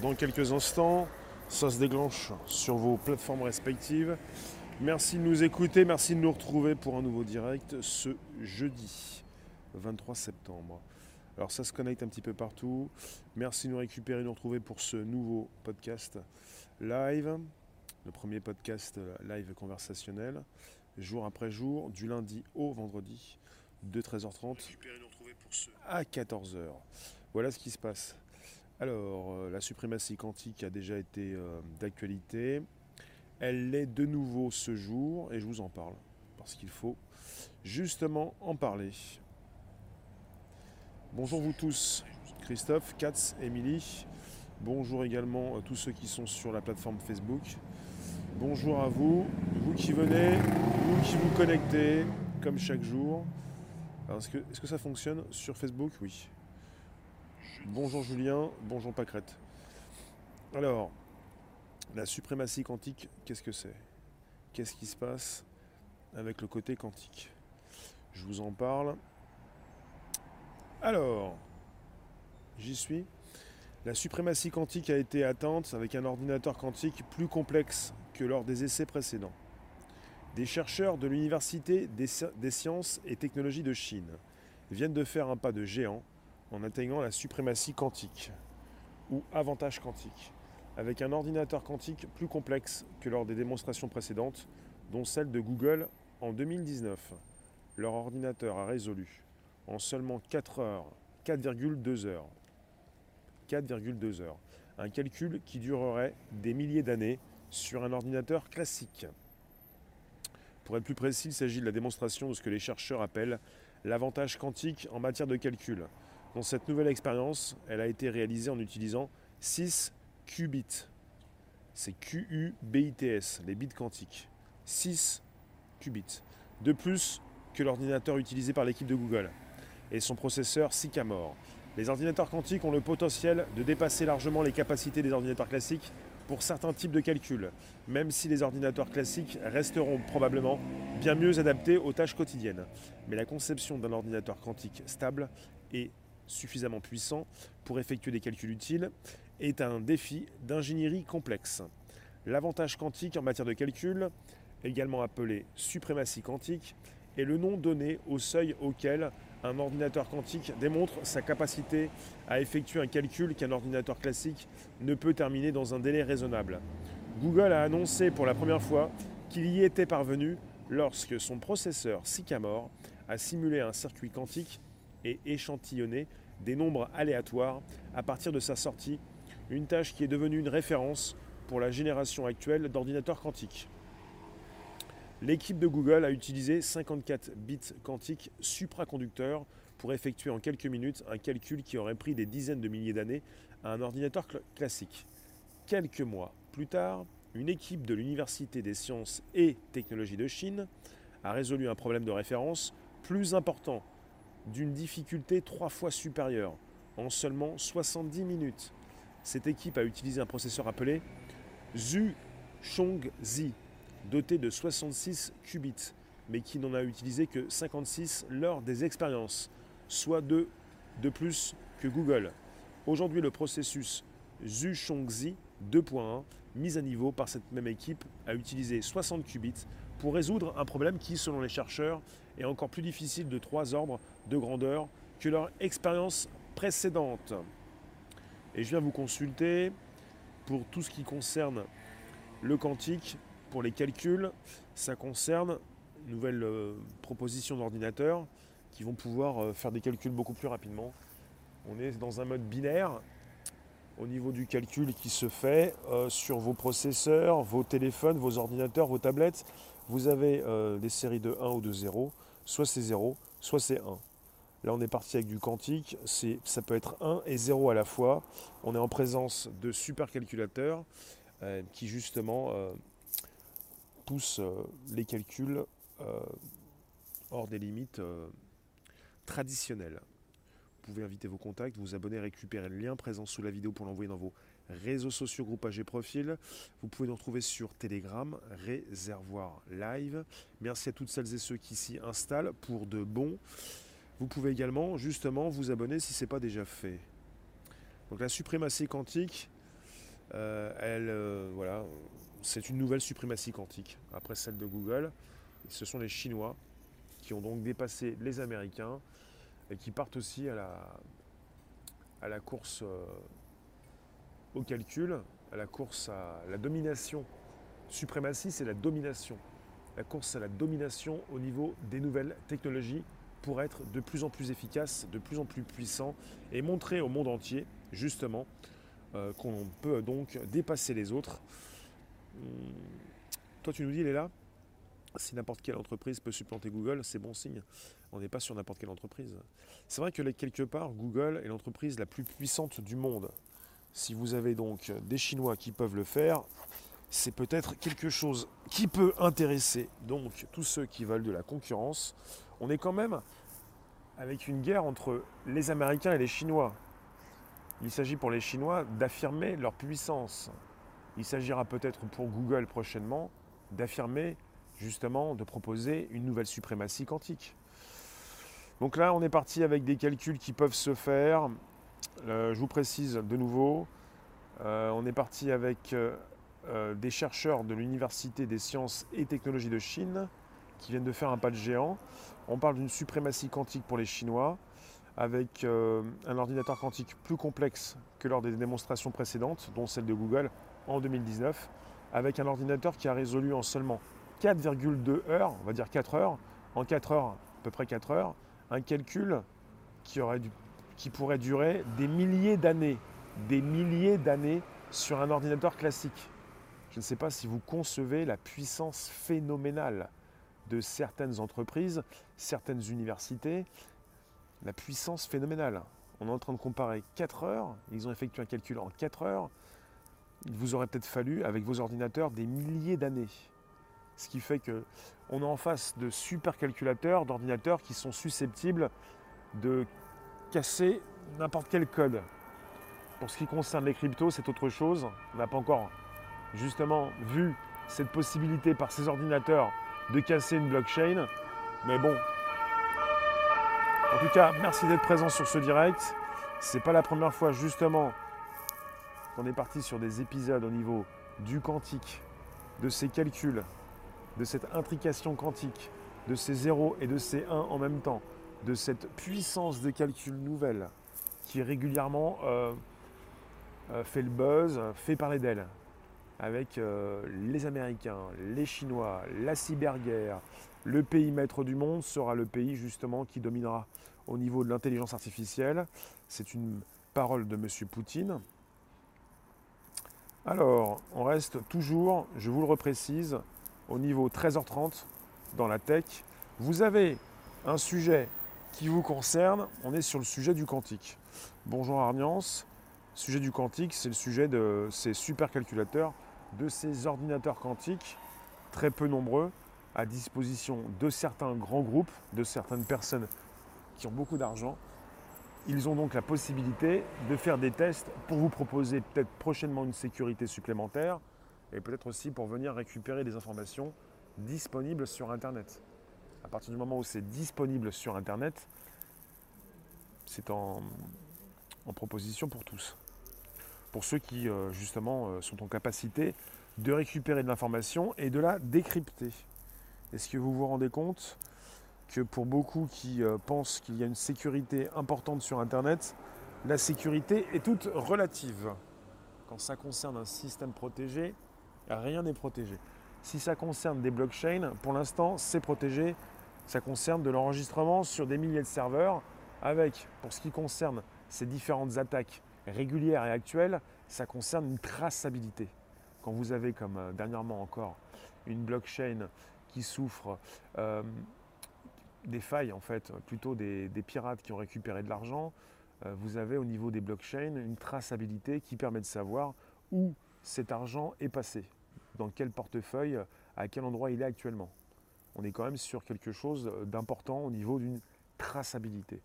dans quelques instants. Ça se déclenche sur vos plateformes respectives. Merci de nous écouter, merci de nous retrouver pour un nouveau direct ce jeudi 23 septembre. Alors ça se connecte un petit peu partout. Merci de nous récupérer, de nous retrouver pour ce nouveau podcast live. Le premier podcast live conversationnel, jour après jour, du lundi au vendredi, de 13h30 à 14h. Voilà ce qui se passe. Alors, euh, la suprématie quantique a déjà été euh, d'actualité. Elle l'est de nouveau ce jour et je vous en parle parce qu'il faut justement en parler. Bonjour vous tous, Christophe, Katz, Émilie. Bonjour également à tous ceux qui sont sur la plateforme Facebook. Bonjour à vous, vous qui venez, vous qui vous connectez, comme chaque jour. Est-ce que, ça fonctionne sur Facebook? Oui. Bonjour Julien, bonjour Pacrette. Alors, la suprématie quantique, qu'est-ce que c'est? Qu'est-ce qui se passe avec le côté quantique? Je vous en parle. Alors, j'y suis. La suprématie quantique a été atteinte avec un ordinateur quantique plus complexe que lors des essais précédents. Des chercheurs de l'Université des sciences et technologies de Chine viennent de faire un pas de géant en atteignant la suprématie quantique ou avantage quantique, avec un ordinateur quantique plus complexe que lors des démonstrations précédentes, dont celle de Google en 2019. Leur ordinateur a résolu en seulement 4 heures, 4,2 heures. 4,2 heures. Un calcul qui durerait des milliers d'années sur un ordinateur classique. Pour être plus précis, il s'agit de la démonstration de ce que les chercheurs appellent l'avantage quantique en matière de calcul. Dans cette nouvelle expérience, elle a été réalisée en utilisant 6 qubits. C'est Q-U-B-I-T-S, les bits quantiques. 6 qubits. De plus que l'ordinateur utilisé par l'équipe de Google et son processeur Sycamore. Les ordinateurs quantiques ont le potentiel de dépasser largement les capacités des ordinateurs classiques pour certains types de calculs, même si les ordinateurs classiques resteront probablement bien mieux adaptés aux tâches quotidiennes. Mais la conception d'un ordinateur quantique stable et suffisamment puissant pour effectuer des calculs utiles est un défi d'ingénierie complexe. L'avantage quantique en matière de calcul, également appelé suprématie quantique, est le nom donné au seuil auquel un ordinateur quantique démontre sa capacité à effectuer un calcul qu'un ordinateur classique ne peut terminer dans un délai raisonnable. Google a annoncé pour la première fois qu'il y était parvenu lorsque son processeur Sycamore a simulé un circuit quantique et échantillonné des nombres aléatoires à partir de sa sortie, une tâche qui est devenue une référence pour la génération actuelle d'ordinateurs quantiques. L'équipe de Google a utilisé 54 bits quantiques supraconducteurs pour effectuer en quelques minutes un calcul qui aurait pris des dizaines de milliers d'années à un ordinateur classique. Quelques mois plus tard, une équipe de l'Université des sciences et technologies de Chine a résolu un problème de référence plus important, d'une difficulté trois fois supérieure, en seulement 70 minutes. Cette équipe a utilisé un processeur appelé Zhu Chongzi doté de 66 qubits, mais qui n'en a utilisé que 56 lors des expériences, soit deux de plus que Google. Aujourd'hui, le processus Zhushongzi 2.1, mis à niveau par cette même équipe, a utilisé 60 qubits pour résoudre un problème qui, selon les chercheurs, est encore plus difficile de trois ordres de grandeur que leur expérience précédente. Et je viens vous consulter pour tout ce qui concerne le quantique, pour les calculs, ça concerne une nouvelle euh, proposition d'ordinateur qui vont pouvoir euh, faire des calculs beaucoup plus rapidement. On est dans un mode binaire au niveau du calcul qui se fait euh, sur vos processeurs, vos téléphones, vos ordinateurs, vos tablettes. Vous avez des séries de 1 ou de 0, soit c'est 0, soit c'est 1. Là, on est parti avec du quantique, ça peut être 1 et 0 à la fois. On est en présence de supercalculateurs qui justement pousse euh, les calculs euh, hors des limites euh, traditionnelles. Vous pouvez inviter vos contacts, vous abonner, récupérer le lien présent sous la vidéo pour l'envoyer dans vos réseaux sociaux, groupages et profils. Vous pouvez nous retrouver sur Telegram, Réservoir Live. Merci à toutes celles et ceux qui s'y installent pour de bons. Vous pouvez également justement vous abonner si ce n'est pas déjà fait. Donc la suprématie quantique, elle, voilà, c'est une nouvelle suprématie quantique après celle de Google. Ce sont les Chinois qui ont donc dépassé les Américains et qui partent aussi à la, à la course au calcul, à la course à la domination. Suprématie, c'est la domination. La course à la domination au niveau des nouvelles technologies pour être de plus en plus efficace, de plus en plus puissant et montrer au monde entier justement euh, qu'on peut donc dépasser les autres. Hum, toi tu nous dis Léla, si n'importe quelle entreprise peut supplanter Google, c'est bon signe. On n'est pas sur n'importe quelle entreprise. C'est vrai que quelque part, Google est l'entreprise la plus puissante du monde. Si vous avez donc des Chinois qui peuvent le faire, c'est peut-être quelque chose qui peut intéresser donc tous ceux qui veulent de la concurrence. On est quand même avec une guerre entre les Américains et les Chinois. Il s'agit pour les Chinois d'affirmer leur puissance. Il s'agira peut-être pour Google prochainement d'affirmer justement de proposer une nouvelle suprématie quantique. Donc là, on est parti avec des calculs qui peuvent se faire. Euh, je vous précise de nouveau, euh, on est parti avec euh, des chercheurs de l'Université des sciences et technologies de Chine qui viennent de faire un pas de géant. On parle d'une suprématie quantique pour les Chinois avec un ordinateur quantique plus complexe que lors des démonstrations précédentes, dont celle de Google en 2019, avec un ordinateur qui a résolu en seulement 4,2 heures, on va dire 4 heures, en 4 heures, à peu près 4 heures, un calcul qui, aurait qui pourrait durer des milliers d'années, des milliers d'années sur un ordinateur classique. Je ne sais pas si vous concevez la puissance phénoménale de certaines entreprises, certaines universités, la puissance phénoménale. On est en train de comparer 4 heures, ils ont effectué un calcul en 4 heures, il vous aurait peut-être fallu, avec vos ordinateurs, des milliers d'années. Ce qui fait que on est en face de supercalculateurs, d'ordinateurs qui sont susceptibles de casser n'importe quel code. Pour ce qui concerne les cryptos, c'est autre chose. On n'a pas encore justement vu cette possibilité par ces ordinateurs de casser une blockchain. Mais bon. En tout cas, merci d'être présent sur ce direct. C'est pas la première fois justement qu'on est parti sur des épisodes au niveau du quantique, de ces calculs, de cette intrication quantique, de ces 0 et de ces 1 en même temps, de cette puissance de calcul nouvelle qui régulièrement euh, euh, fait le buzz, fait parler d'elle, avec euh, les Américains, les Chinois, la cyberguerre. Le pays maître du monde sera le pays justement qui dominera au niveau de l'intelligence artificielle. C'est une parole de M. Poutine. Alors, on reste toujours, je vous le reprécise, au niveau 13h30 dans la tech. Vous avez un sujet qui vous concerne, on est sur le sujet du quantique. Bonjour Arniance, sujet du quantique, c'est le sujet de ces supercalculateurs, de ces ordinateurs quantiques, très peu nombreux, à disposition de certains grands groupes, de certaines personnes qui ont beaucoup d'argent. Ils ont donc la possibilité de faire des tests pour vous proposer peut-être prochainement une sécurité supplémentaire, et peut-être aussi pour venir récupérer des informations disponibles sur Internet. À partir du moment où c'est disponible sur Internet, c'est en, proposition pour tous. Pour ceux qui, euh, justement, euh, sont en capacité de récupérer de l'information et de la décrypter. Est-ce que vous vous rendez compte que pour beaucoup qui euh, pensent qu'il y a une sécurité importante sur Internet, la sécurité est toute relative? Quand ça concerne un système protégé, rien n'est protégé. Si ça concerne des blockchains, pour l'instant, c'est protégé. Ça concerne de l'enregistrement sur des milliers de serveurs, avec, pour ce qui concerne ces différentes attaques régulières et actuelles, ça concerne une traçabilité. Quand vous avez, comme euh, dernièrement encore, une blockchain qui souffre euh, des failles, en fait, plutôt des, pirates qui ont récupéré de l'argent, euh, vous avez au niveau des blockchains une traçabilité qui permet de savoir où cet argent est passé dans quel portefeuille, à quel endroit il est actuellement. On est quand même sur quelque chose d'important au niveau d'une traçabilité.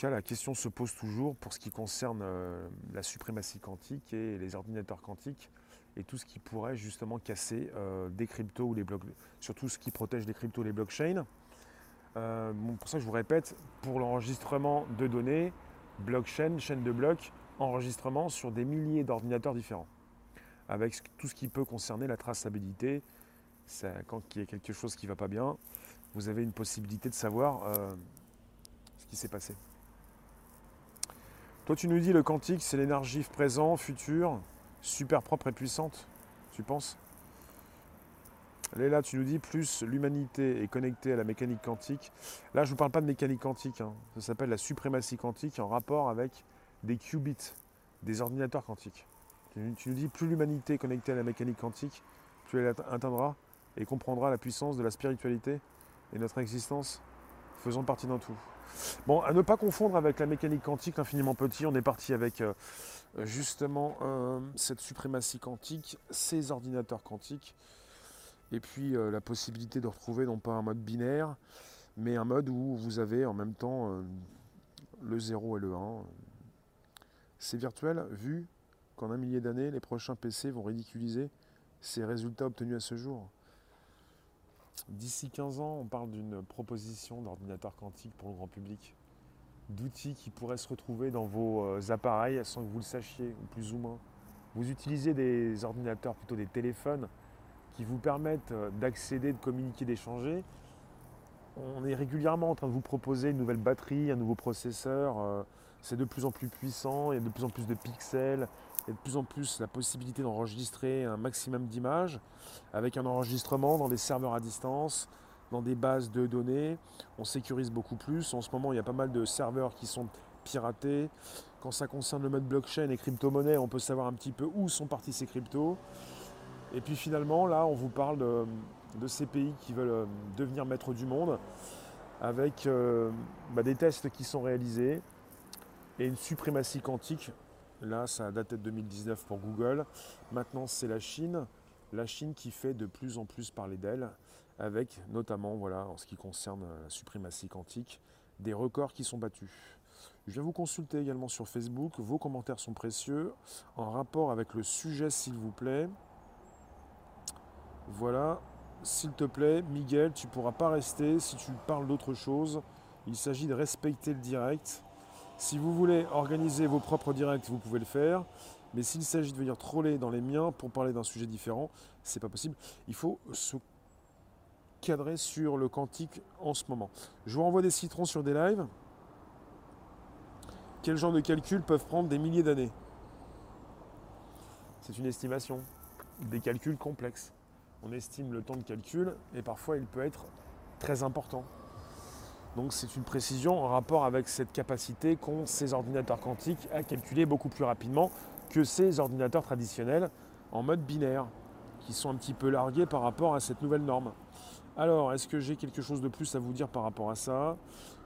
Cas, la question se pose toujours pour ce qui concerne euh, la suprématie quantique et les ordinateurs quantiques et tout ce qui pourrait justement casser euh, des cryptos ou les blocs, surtout ce qui protège les cryptos, les blockchains. Euh, pour ça, je vous répète, pour l'enregistrement de données, blockchain, chaîne de blocs, enregistrement sur des milliers d'ordinateurs différents, avec tout ce qui peut concerner la traçabilité. Quand il y a quelque chose qui ne va pas bien, vous avez une possibilité de savoir ce qui s'est passé. Toi, tu nous dis le quantique, c'est l'énergie présent, futur, super propre et puissante, tu penses? Là, tu nous dis plus l'humanité est connectée à la mécanique quantique. Là, je ne vous parle pas de mécanique quantique, hein. ça s'appelle la suprématie quantique en rapport avec des qubits, des ordinateurs quantiques. Tu, nous dis plus l'humanité est connectée à la mécanique quantique, plus elle atteindra et comprendra la puissance de la spiritualité et notre existence faisant partie d'un tout. Bon, à ne pas confondre avec la mécanique quantique, infiniment petit, on est parti avec euh, justement euh, cette suprématie quantique, ces ordinateurs quantiques, et puis euh, la possibilité de retrouver non pas un mode binaire, mais un mode où vous avez en même temps le 0 et le 1. C'est virtuel, vu qu'en un millier d'années, les prochains PC vont ridiculiser ces résultats obtenus à ce jour. D'ici 15 ans, on parle d'une proposition d'ordinateur quantique pour le grand public, d'outils qui pourraient se retrouver dans vos euh, appareils sans que vous le sachiez, ou plus ou moins. Vous utilisez des ordinateurs, plutôt des téléphones, qui vous permettent euh, d'accéder, de communiquer, d'échanger. On est régulièrement en train de vous proposer une nouvelle batterie, un nouveau processeur. Euh, c'est de plus en plus puissant, il y a de plus en plus de pixels, a de plus en plus la possibilité d'enregistrer un maximum d'images avec un enregistrement dans des serveurs à distance, dans des bases de données. On sécurise beaucoup plus. En ce moment, il y a pas mal de serveurs qui sont piratés. Quand ça concerne le mode blockchain et crypto-monnaie, on peut savoir un petit peu où sont partis ces cryptos. Et puis finalement, là, on vous parle de, ces pays qui veulent euh, devenir maîtres du monde avec euh, bah, des tests qui sont réalisés et une suprématie quantique Là, ça a daté de 2019 pour Google. Maintenant, c'est la Chine. La Chine qui fait de plus en plus parler d'elle, avec notamment, voilà, en ce qui concerne la suprématie quantique, des records qui sont battus. Je vais vous consulter également sur Facebook. Vos commentaires sont précieux. En rapport avec le sujet, s'il vous plaît. Voilà. S'il te plaît, Miguel, tu ne pourras pas rester si tu parles d'autre chose. Il s'agit de respecter le direct. Si vous voulez organiser vos propres directs, vous pouvez le faire. Mais s'il s'agit de venir troller dans les miens pour parler d'un sujet différent, c'est pas possible. Il faut se cadrer sur le quantique en ce moment. Je vous renvoie des citrons sur des lives. Quel genre de calculs peuvent prendre des milliers d'années? C'est une estimation. Des calculs complexes. On estime le temps de calcul et parfois il peut être très important. Donc c'est une précision en rapport avec cette capacité qu'ont ces ordinateurs quantiques à calculer beaucoup plus rapidement que ces ordinateurs traditionnels en mode binaire, qui sont un petit peu largués par rapport à cette nouvelle norme. Alors, est-ce que j'ai quelque chose de plus à vous dire par rapport à ça?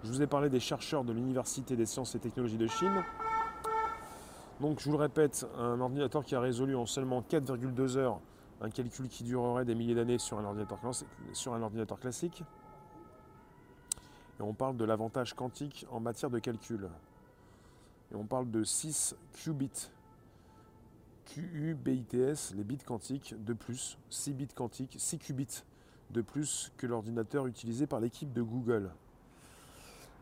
Je vous ai parlé des chercheurs de l'Université des sciences et technologies de Chine. Donc, je vous le répète, un ordinateur qui a résolu en seulement 4,2 heures un calcul qui durerait des milliers d'années sur un ordinateur classique. Et on parle de l'avantage quantique en matière de calcul. Et on parle de 6 qubits. Q-U-B-I-T-S, les bits quantiques de plus, 6 bits quantiques, 6 qubits de plus que l'ordinateur utilisé par l'équipe de Google.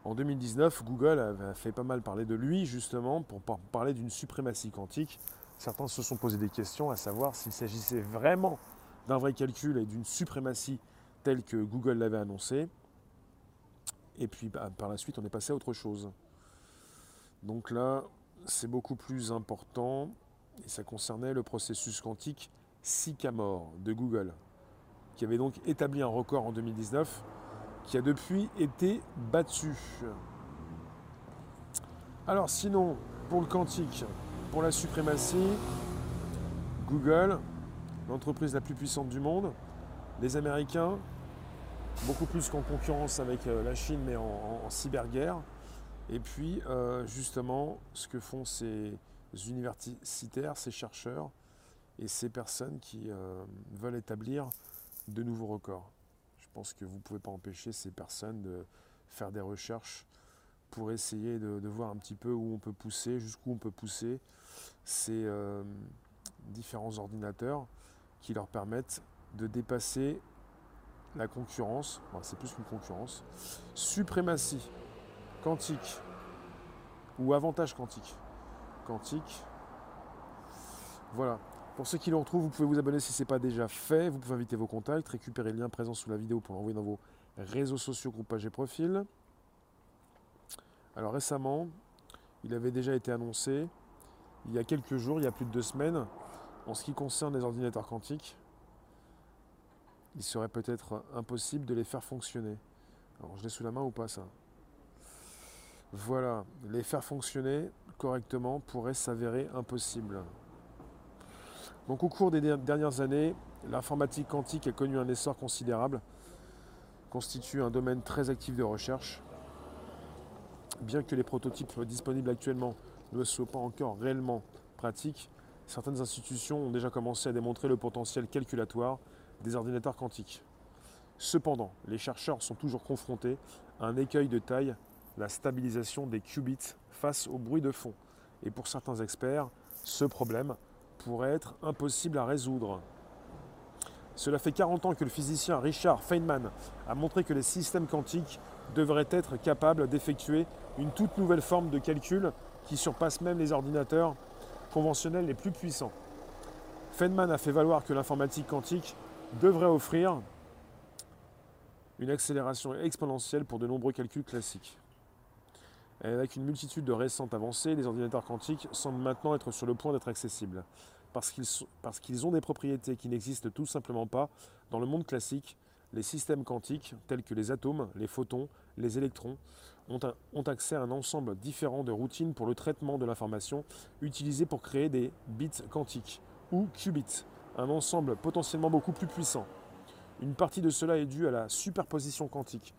En 2019, Google avait fait pas mal parler de lui justement pour parler d'une suprématie quantique. Certains se sont posé des questions à savoir s'il s'agissait vraiment d'un vrai calcul et d'une suprématie telle que Google l'avait annoncé. Et puis bah, par la suite, on est passé à autre chose. Donc là, c'est beaucoup plus important. Et ça concernait le processus quantique Sycamore de Google, qui avait donc établi un record en 2019, qui a depuis été battu. Alors sinon, pour le quantique, pour la suprématie, Google, l'entreprise la plus puissante du monde, les Américains, beaucoup plus qu'en concurrence avec euh, la Chine, mais en, cyberguerre. Et puis, euh, justement, ce que font ces universitaires, ces chercheurs et ces personnes qui euh, veulent établir de nouveaux records. Je pense que vous ne pouvez pas empêcher ces personnes de faire des recherches pour essayer de, de voir un petit peu où on peut pousser, jusqu'où on peut pousser ces différents ordinateurs qui leur permettent de dépasser la concurrence, c'est plus qu'une concurrence, suprématie quantique ou avantage quantique. quantique. Voilà. Pour ceux qui le retrouvent, vous pouvez vous abonner si ce n'est pas déjà fait. Vous pouvez inviter vos contacts, récupérer le lien présent sous la vidéo pour l'envoyer dans vos réseaux sociaux, groupages et profils. Alors récemment, il avait déjà été annoncé, il y a quelques jours, il y a plus de deux semaines, en ce qui concerne les ordinateurs quantiques, il serait peut-être impossible de les faire fonctionner. Alors je l'ai sous la main ou pas ça? Voilà, les faire fonctionner correctement pourrait s'avérer impossible. Donc au cours des dernières années, l'informatique quantique a connu un essor considérable, constitue un domaine très actif de recherche. Bien que les prototypes disponibles actuellement ne soient pas encore réellement pratiques, certaines institutions ont déjà commencé à démontrer le potentiel calculatoire des ordinateurs quantiques. Cependant, les chercheurs sont toujours confrontés à un écueil de taille, la stabilisation des qubits face au bruit de fond. Et pour certains experts, ce problème pourrait être impossible à résoudre. Cela fait 40 ans que le physicien Richard Feynman a montré que les systèmes quantiques devraient être capables d'effectuer une toute nouvelle forme de calcul qui surpasse même les ordinateurs conventionnels les plus puissants. Feynman a fait valoir que l'informatique quantique devrait offrir une accélération exponentielle pour de nombreux calculs classiques. avec une multitude de récentes avancées, les ordinateurs quantiques semblent maintenant être sur le point d'être accessibles, parce qu'ils ont des propriétés qui n'existent tout simplement pas dans le monde classique. Les systèmes quantiques, tels que les atomes, les photons, les électrons, ont, ont accès à un ensemble différent de routines pour le traitement de l'information utilisées pour créer des bits quantiques, ou qubits, un ensemble potentiellement beaucoup plus puissant. Une partie de cela est due à la superposition quantique,